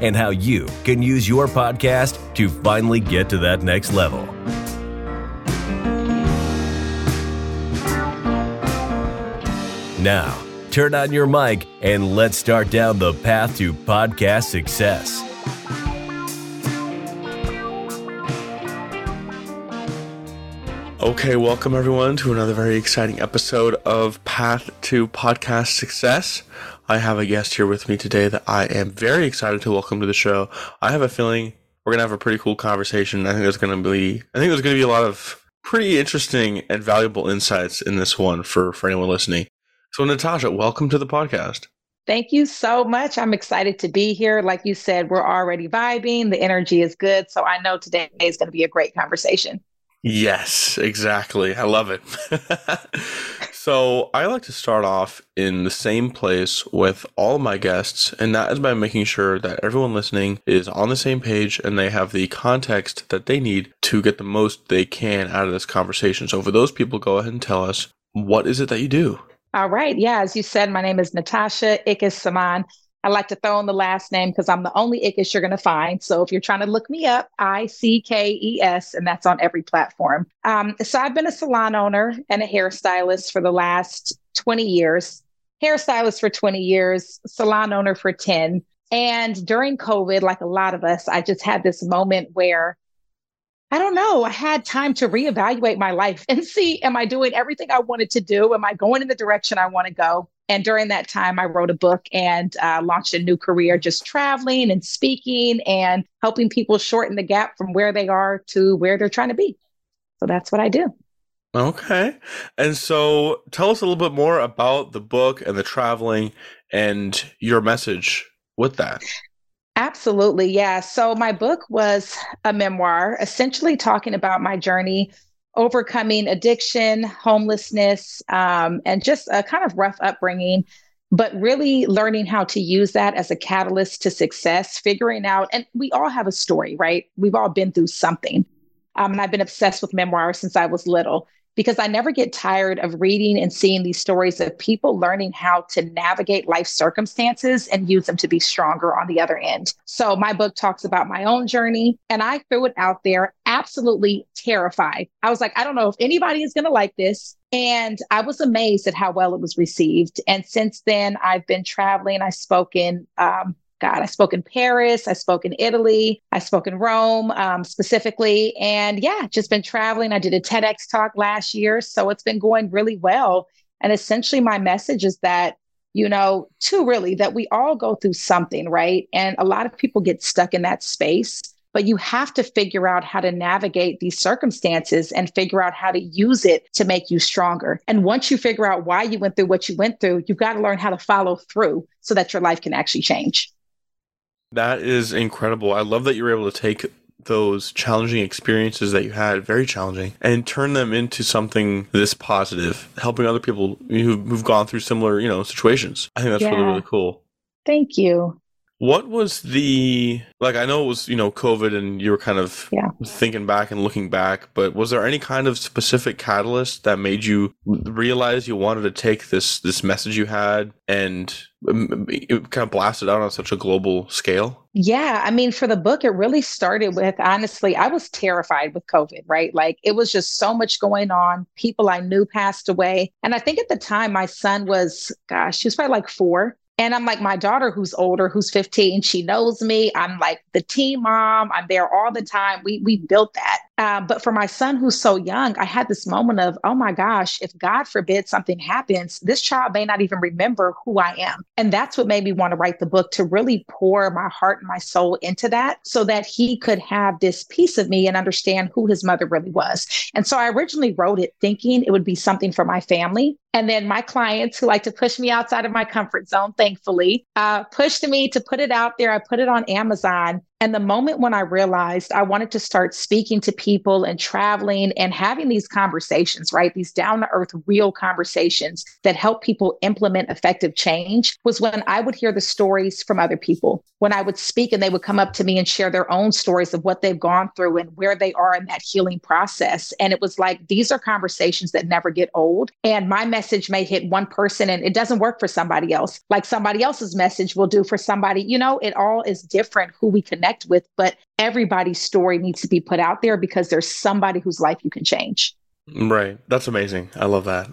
and how you can use your podcast to finally get to that next level. Now, turn on your mic and let's start down the path to podcast success. Okay, welcome everyone to another very exciting episode of Path to Podcast Success. I have a guest here with me today that I am very excited to welcome to the show. I have a feeling we're gonna have a pretty cool conversation. I think there's gonna be I think there's gonna be a lot of pretty interesting and valuable insights in this one for, for anyone listening. So Natasha, welcome to the podcast. Thank you so much. I'm excited to be here. Like you said, we're already vibing. The energy is good. So I know today is going to be a great conversation. Yes, exactly. I love it. so, I like to start off in the same place with all my guests, and that is by making sure that everyone listening is on the same page and they have the context that they need to get the most they can out of this conversation. So, for those people, go ahead and tell us what is it that you do? All right. Yeah, as you said, my name is Natasha Ickes Saman. I like to throw in the last name because I'm the only Ickes you're going to find. So if you're trying to look me up, I C K E S, and that's on every platform. Um, so I've been a salon owner and a hairstylist for the last 20 years, hairstylist for 20 years, salon owner for 10. And during COVID, like a lot of us, I just had this moment where I don't know. I had time to reevaluate my life and see, am I doing everything I wanted to do? Am I going in the direction I want to go? And during that time, I wrote a book and uh, launched a new career just traveling and speaking and helping people shorten the gap from where they are to where they're trying to be. So that's what I do. Okay. And so tell us a little bit more about the book and the traveling and your message with that. Absolutely. Yeah. So my book was a memoir, essentially talking about my journey overcoming addiction, homelessness, um, and just a kind of rough upbringing, but really learning how to use that as a catalyst to success, figuring out, and we all have a story, right? We've all been through something. Um, and I've been obsessed with memoirs since I was little because I never get tired of reading and seeing these stories of people learning how to navigate life circumstances and use them to be stronger on the other end. So my book talks about my own journey and I threw it out there absolutely terrified. I was like, I don't know if anybody is going to like this. And I was amazed at how well it was received. And since then, I've been traveling. I've spoken um, God, I spoke in Paris, I spoke in Italy, I spoke in Rome um, specifically. And yeah, just been traveling. I did a TEDx talk last year. So it's been going really well. And essentially, my message is that, you know, two really, that we all go through something, right? And a lot of people get stuck in that space. But you have to figure out how to navigate these circumstances and figure out how to use it to make you stronger. And once you figure out why you went through what you went through, you've got to learn how to follow through so that your life can actually change. That is incredible. I love that you were able to take those challenging experiences that you had, very challenging, and turn them into something this positive, helping other people who've, who've gone through similar, you know, situations. I think that's yeah. really, really cool. Thank you. What was the like? I know it was you know COVID, and you were kind of yeah. thinking back and looking back. But was there any kind of specific catalyst that made you realize you wanted to take this this message you had and um, kind of blast it out on such a global scale? Yeah, I mean, for the book, it really started with honestly, I was terrified with COVID. Right, like it was just so much going on. People I knew passed away, and I think at the time my son was, gosh, he was probably like four and I'm like, my daughter, who's older, who's 15, she knows me. I'm like the team mom. I'm there all the time. We we built that. Uh, but for my son, who's so young, I had this moment of, oh my gosh, if God forbid something happens, this child may not even remember who I am. And that's what made me want to write the book to really pour my heart and my soul into that so that he could have this piece of me and understand who his mother really was. And so I originally wrote it thinking it would be something for my family. And then my clients who like to push me outside of my comfort zone, thankfully, uh, pushed me to put it out there. I put it on Amazon And the moment when I realized I wanted to start speaking to people and traveling and having these conversations, right? These down to earth, real conversations that help people implement effective change was when I would hear the stories from other people. When I would speak and they would come up to me and share their own stories of what they've gone through and where they are in that healing process. And it was like, these are conversations that never get old. And my message may hit one person and it doesn't work for somebody else, like somebody else's message will do for somebody. You know, it all is different who we connect connect with, but everybody's story needs to be put out there because there's somebody whose life you can change. Right. That's amazing. I love that.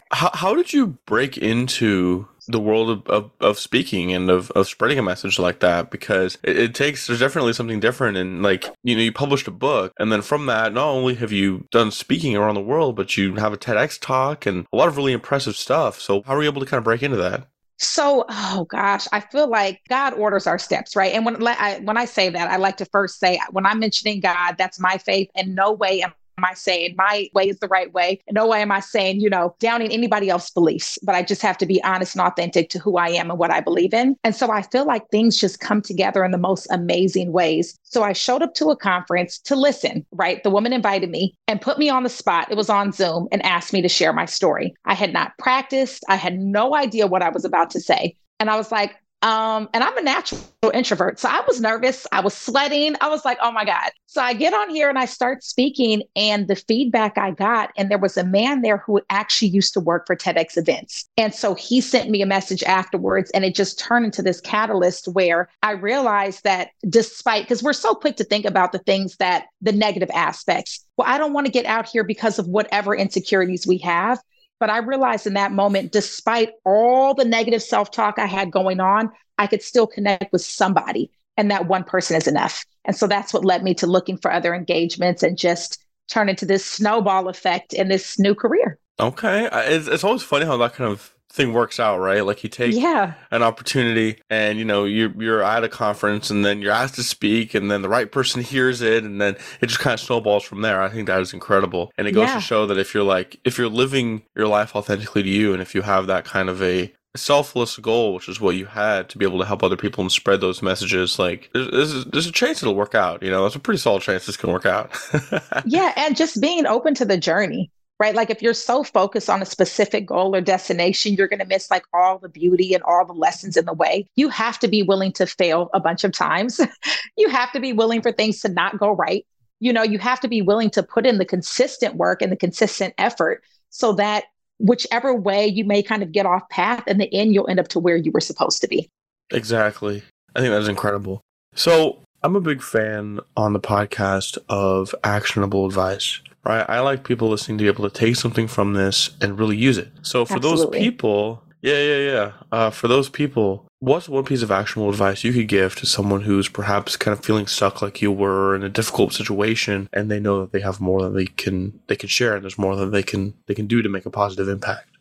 how, how did you break into the world of, of, of, speaking and of, of spreading a message like that because it, it, takes there's definitely something different and like you know you published a book and then from that not only have you done speaking around the world but you have a TEDx talk and a lot of really impressive stuff so how were you able to kind of break into that so, oh gosh, I feel like God orders our steps, right? And when I when I say that, I like to first say when I'm mentioning God, that's my faith. In no way am am I saying my way is the right way? no way am I saying, you know, downing anybody else's beliefs, but I just have to be honest and authentic to who I am and what I believe in. And so I feel like things just come together in the most amazing ways. So I showed up to a conference to listen, right? The woman invited me and put me on the spot. It was on Zoom and asked me to share my story. I had not practiced, I had no idea what I was about to say. And I was like, um, and I'm a natural introvert. So I was nervous. I was sweating. I was like, oh my God. So I get on here and I start speaking. And the feedback I got, and there was a man there who actually used to work for TEDx events. And so he sent me a message afterwards, and it just turned into this catalyst where I realized that despite, because we're so quick to think about the things that the negative aspects. Well, I don't want to get out here because of whatever insecurities we have. But I realized in that moment, despite all the negative self talk I had going on, I could still connect with somebody. And that one person is enough. And so that's what led me to looking for other engagements and just turn into this snowball effect in this new career. Okay. It's, it's always funny how that kind of thing works out, right? Like you take yeah. an opportunity and you know, you're you're at a conference and then you're asked to speak and then the right person hears it and then it just kind of snowballs from there. I think that is incredible. And it goes yeah. to show that if you're like if you're living your life authentically to you and if you have that kind of a selfless goal, which is what you had to be able to help other people and spread those messages, like there's, there's, there's a chance it'll work out. You know, there's a pretty solid chance this can work out. yeah. And just being open to the journey right? Like if you're so focused on a specific goal or destination, you're going to miss like all the beauty and all the lessons in the way. You have to be willing to fail a bunch of times. you have to be willing for things to not go right. You know, you have to be willing to put in the consistent work and the consistent effort so that whichever way you may kind of get off path, in the end, you'll end up to where you were supposed to be. Exactly. I think that's incredible. So, I'm a big fan on the podcast of actionable advice right? I like people listening to be able to take something from this and really use it. So for Absolutely. those people, yeah, yeah, yeah. Uh, for those people, what's one piece of actionable advice you could give to someone who's perhaps kind of feeling stuck like you were in a difficult situation and they know that they have more that they can they can share and there's more that they can they can do to make a positive impact?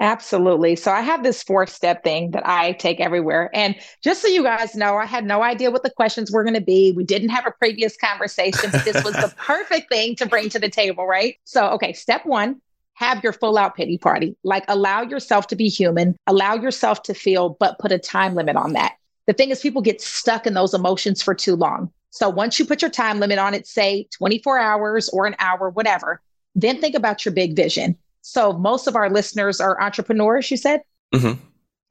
Absolutely. So I have this four step thing that I take everywhere. And just so you guys know, I had no idea what the questions were going to be. We didn't have a previous conversation, but this was the perfect thing to bring to the table, right? So, okay, step one have your full out pity party. Like allow yourself to be human, allow yourself to feel, but put a time limit on that. The thing is, people get stuck in those emotions for too long. So once you put your time limit on it, say 24 hours or an hour, whatever, then think about your big vision so most of our listeners are entrepreneurs, you said? Mm-hmm.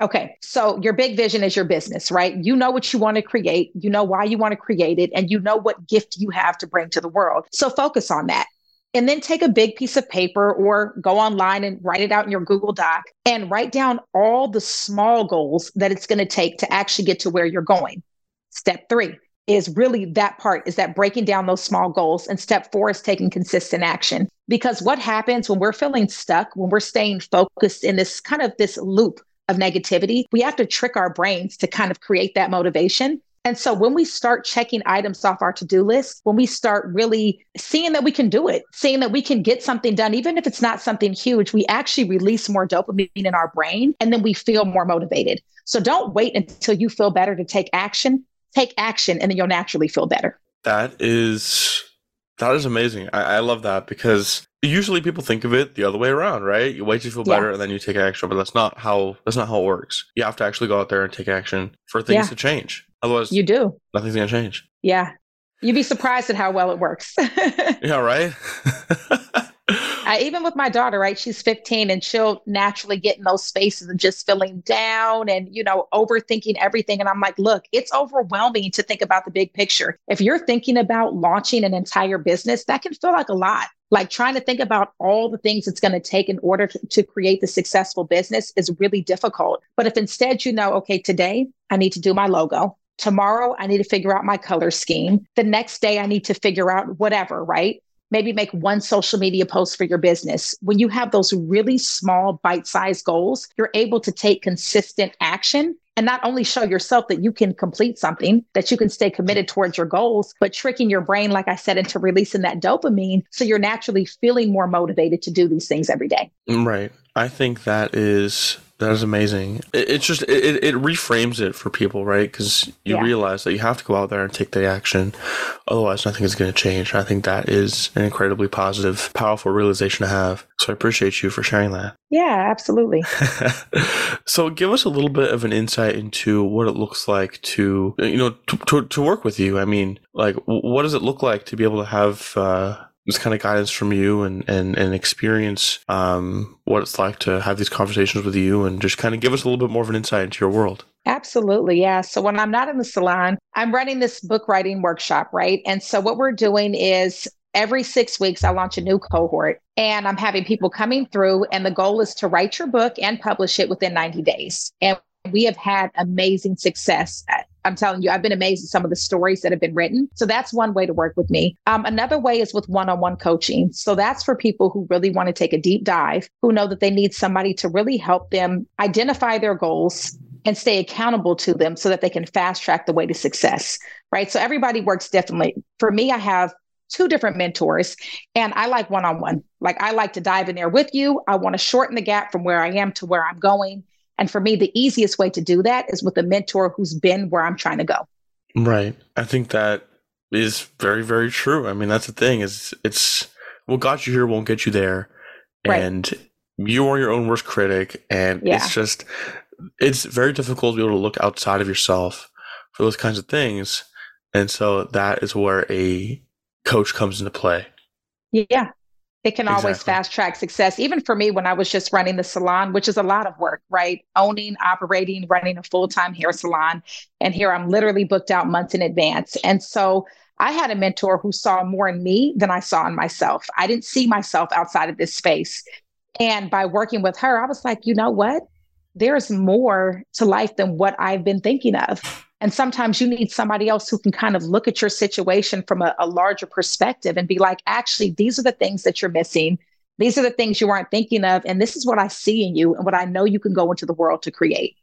Okay. So your big vision is your business, right? You know what you want to create, you know why you want to create it, and you know what gift you have to bring to the world. So focus on that. And then take a big piece of paper or go online and write it out in your Google Doc and write down all the small goals that it's going to take to actually get to where you're going. Step three, is really that part is that breaking down those small goals and step four is taking consistent action. Because what happens when we're feeling stuck when we're staying focused in this kind of this loop of negativity we have to trick our brains to kind of create that motivation. And so when we start checking items off our to-do list when we start really seeing that we can do it seeing that we can get something done even if it's not something huge we actually release more dopamine in our brain and then we feel more motivated. So don't wait until you feel better to take action take action and then you'll naturally feel better. That is that is amazing. I, I love that because usually people think of it the other way around, right? You wait to feel better yeah. and then you take action, but that's not how that's not how it works. You have to actually go out there and take action for things yeah. to change. Otherwise, you do. Nothing's going to change. Yeah. You'd be surprised at how well it works. yeah, right? I, even with my daughter, right? She's 15 and she'll naturally get in those spaces of just feeling down and, you know, overthinking everything. And I'm like, look, it's overwhelming to think about the big picture. If you're thinking about launching an entire business, that can feel like a lot. Like trying to think about all the things it's going to take in order to, to create the successful business is really difficult. But if instead you know, okay, today I need to do my logo. Tomorrow, I need to figure out my color scheme. The next day, I need to figure out whatever, right? Maybe make one social media post for your business. When you have those really small, bite sized goals, you're able to take consistent action and not only show yourself that you can complete something, that you can stay committed towards your goals, but tricking your brain, like I said, into releasing that dopamine. So you're naturally feeling more motivated to do these things every day. Right. I think that is that is amazing. It, it's just it, it reframes it for people, right? Because you yeah. realize that you have to go out there and take the action, otherwise nothing is going to change. I think that is an incredibly positive, powerful realization to have. So I appreciate you for sharing that. Yeah, absolutely. so give us a little bit of an insight into what it looks like to you know to, to, to work with you. I mean, like what does it look like to be able to have uh, this kind of guidance from you and and and experience um, what it's like to have these conversations with you and just kind of give us a little bit more of an insight into your world. Absolutely. Yeah. So when I'm not in the salon, I'm running this book writing workshop, right? And so what we're doing is every six weeks, I launch a new cohort and I'm having people coming through. And the goal is to write your book and publish it within 90 days. And we have had amazing success. I'm telling you, I've been amazed at some of the stories that have been written. So that's one way to work with me. Um, another way is with one on one coaching. So that's for people who really want to take a deep dive, who know that they need somebody to really help them identify their goals and stay accountable to them so that they can fast track the way to success. Right. So everybody works differently. For me, I have two different mentors and I like one on one. Like I like to dive in there with you. I want to shorten the gap from where I am to where I'm going. And for me, the easiest way to do that is with a mentor who's been where I'm trying to go. Right. I think that is very, very true. I mean, that's the thing is it's what got you here won't get you there. Right. And you are your own worst critic. And yeah. it's just, it's very difficult to be able to look outside of yourself for those kinds of things. And so that is where a coach comes into play. Yeah. It can exactly. always fast track success. Even for me, when I was just running the salon, which is a lot of work, right? Owning, operating, running a full time hair salon. And here I'm literally booked out months in advance. And so I had a mentor who saw more in me than I saw in myself. I didn't see myself outside of this space. And by working with her, I was like, you know what? There's more to life than what I've been thinking of. And sometimes you need somebody else who can kind of look at your situation from a, a, larger perspective and be like, actually, these are the things that you're missing. These are the things you aren't thinking of. And this is what I see in you and what I know you can go into the world to create.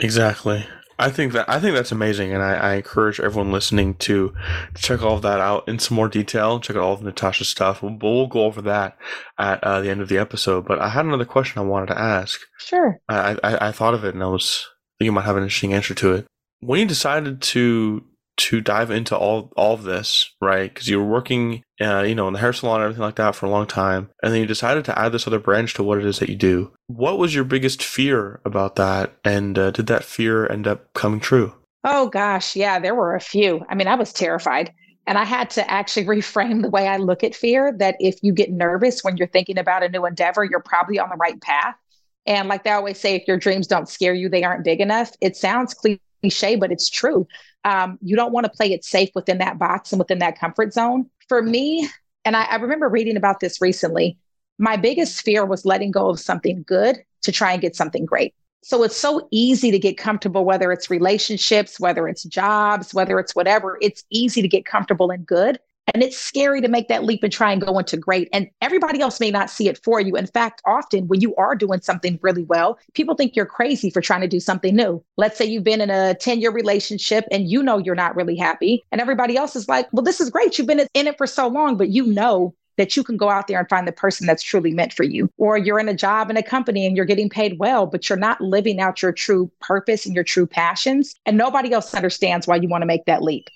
Exactly. I think that I think that's amazing, and I, I encourage everyone listening to, to check all of that out in some more detail. Check out all of Natasha's stuff. We'll, we'll go over that at uh, the end of the episode. But I had another question I wanted to ask. Sure. I, I, I thought of it, and I was thinking you might have an interesting answer to it when you decided to to dive into all all of this, right? Because you were working, uh, you know, in the hair salon and everything like that for a long time, and then you decided to add this other branch to what it is that you do. What was your biggest fear about that, and uh, did that fear end up coming true? Oh gosh, yeah, there were a few. I mean, I was terrified. And I had to actually reframe the way I look at fear that if you get nervous when you're thinking about a new endeavor, you're probably on the right path. And like they always say, if your dreams don't scare you, they aren't big enough. It sounds cliche cliche, but it's true. Um, you don't want to play it safe within that box and within that comfort zone. For me, and I, I remember reading about this recently, my biggest fear was letting go of something good to try and get something great. So it's so easy to get comfortable, whether it's relationships, whether it's jobs, whether it's whatever. It's easy to get comfortable and good. And it's scary to make that leap and try and go into great. And everybody else may not see it for you. In fact, often when you are doing something really well, people think you're crazy for trying to do something new. Let's say you've been in a 10 year relationship and you know you're not really happy. And everybody else is like, well, this is great. You've been in it for so long, but you know that you can go out there and find the person that's truly meant for you. Or you're in a job in a company and you're getting paid well, but you're not living out your true purpose and your true passions. And nobody else understands why you want to make that leap.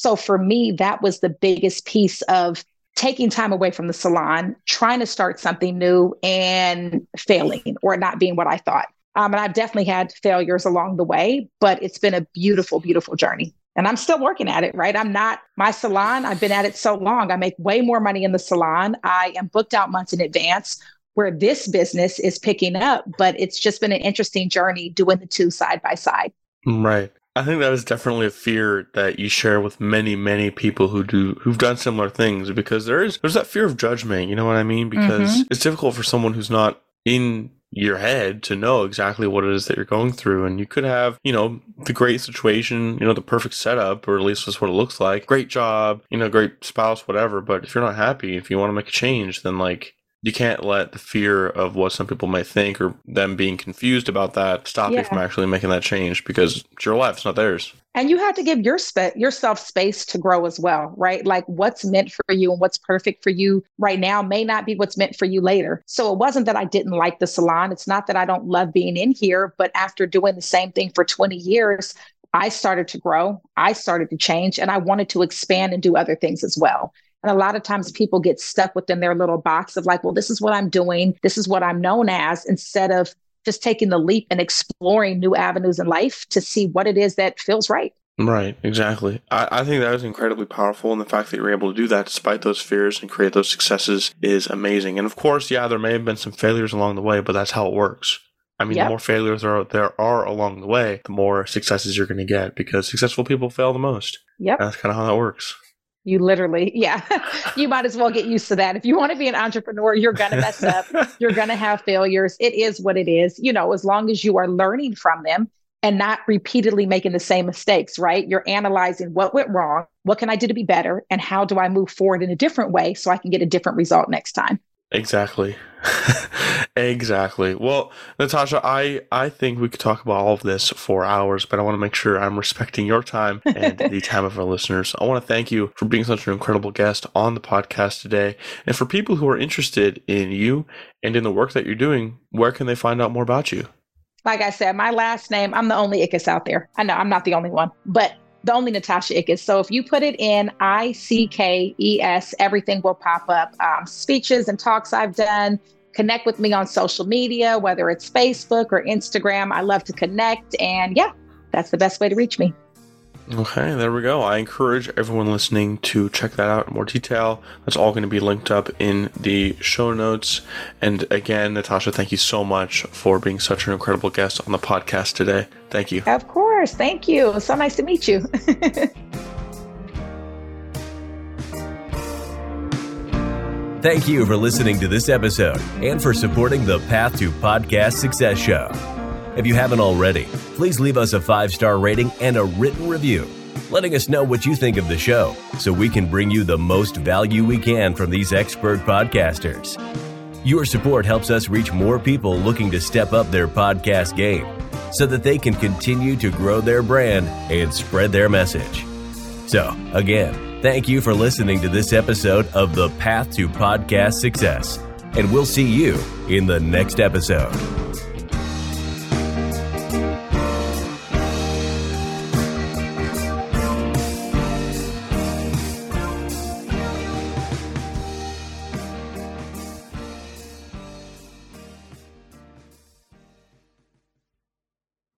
So for me, that was the biggest piece of taking time away from the salon, trying to start something new and failing or not being what I thought. Um, and I've definitely had failures along the way, but it's been a beautiful, beautiful journey. And I'm still working at it, right? I'm not my salon. I've been at it so long. I make way more money in the salon. I am booked out months in advance where this business is picking up, but it's just been an interesting journey doing the two side by side. Right. I think that is definitely a fear that you share with many, many people who do who've done similar things because there is there's that fear of judgment. You know what I mean? Because mm-hmm. it's difficult for someone who's not in your head to know exactly what it is that you're going through. And you could have, you know, the great situation, you know, the perfect setup, or at least that's what it looks like. Great job, you know, great spouse, whatever. But if you're not happy, if you want to make a change, then like you can't let the fear of what some people might think or them being confused about that stop yeah. you from actually making that change because it's your life, it's not theirs. And you have to give your spe- yourself space to grow as well, right? Like what's meant for you and what's perfect for you right now may not be what's meant for you later. So it wasn't that I didn't like the salon. It's not that I don't love being in here, but after doing the same thing for 20 years, I started to grow, I started to change, and I wanted to expand and do other things as well. And a lot of times people get stuck within their little box of like, well, this is what I'm doing. This is what I'm known as, instead of just taking the leap and exploring new avenues in life to see what it is that feels right. Right, exactly. I, I think that is incredibly powerful. And the fact that you're able to do that despite those fears and create those successes is amazing. And of course, yeah, there may have been some failures along the way, but that's how it works. I mean, yep. the more failures there are, there are along the way, the more successes you're going to get because successful people fail the most. Yep. That's kind of how that works. You literally, yeah, you might as well get used to that. If you want to be an entrepreneur, you're going to mess up. You're going to have failures. It is what it is. You know, as long as you are learning from them and not repeatedly making the same mistakes, right? You're analyzing what went wrong, what can I do to be better, and how do I move forward in a different way so I can get a different result next time. Exactly. exactly. Well, Natasha, I, I think we could talk about all of this for hours, but I want to make sure I'm respecting your time and the time of our listeners. I want to thank you for being such an incredible guest on the podcast today. And for people who are interested in you and in the work that you're doing, where can they find out more about you? Like I said, my last name, I'm the only Ickes out there. I know I'm not the only one, but the only Natasha Ickes. So if you put it in I C K E S, everything will pop up. Um, speeches and talks I've done. Connect with me on social media, whether it's Facebook or Instagram. I love to connect. And yeah, that's the best way to reach me. Okay, there we go. I encourage everyone listening to check that out in more detail. That's all going to be linked up in the show notes. And again, Natasha, thank you so much for being such an incredible guest on the podcast today. Thank you. Of course. Thank you. So nice to meet you. Thank you for listening to this episode and for supporting the Path to Podcast Success Show. If you haven't already, please leave us a five star rating and a written review, letting us know what you think of the show so we can bring you the most value we can from these expert podcasters. Your support helps us reach more people looking to step up their podcast game so that they can continue to grow their brand and spread their message. So, again, thank you for listening to this episode of The Path to Podcast Success, and we'll see you in the next episode.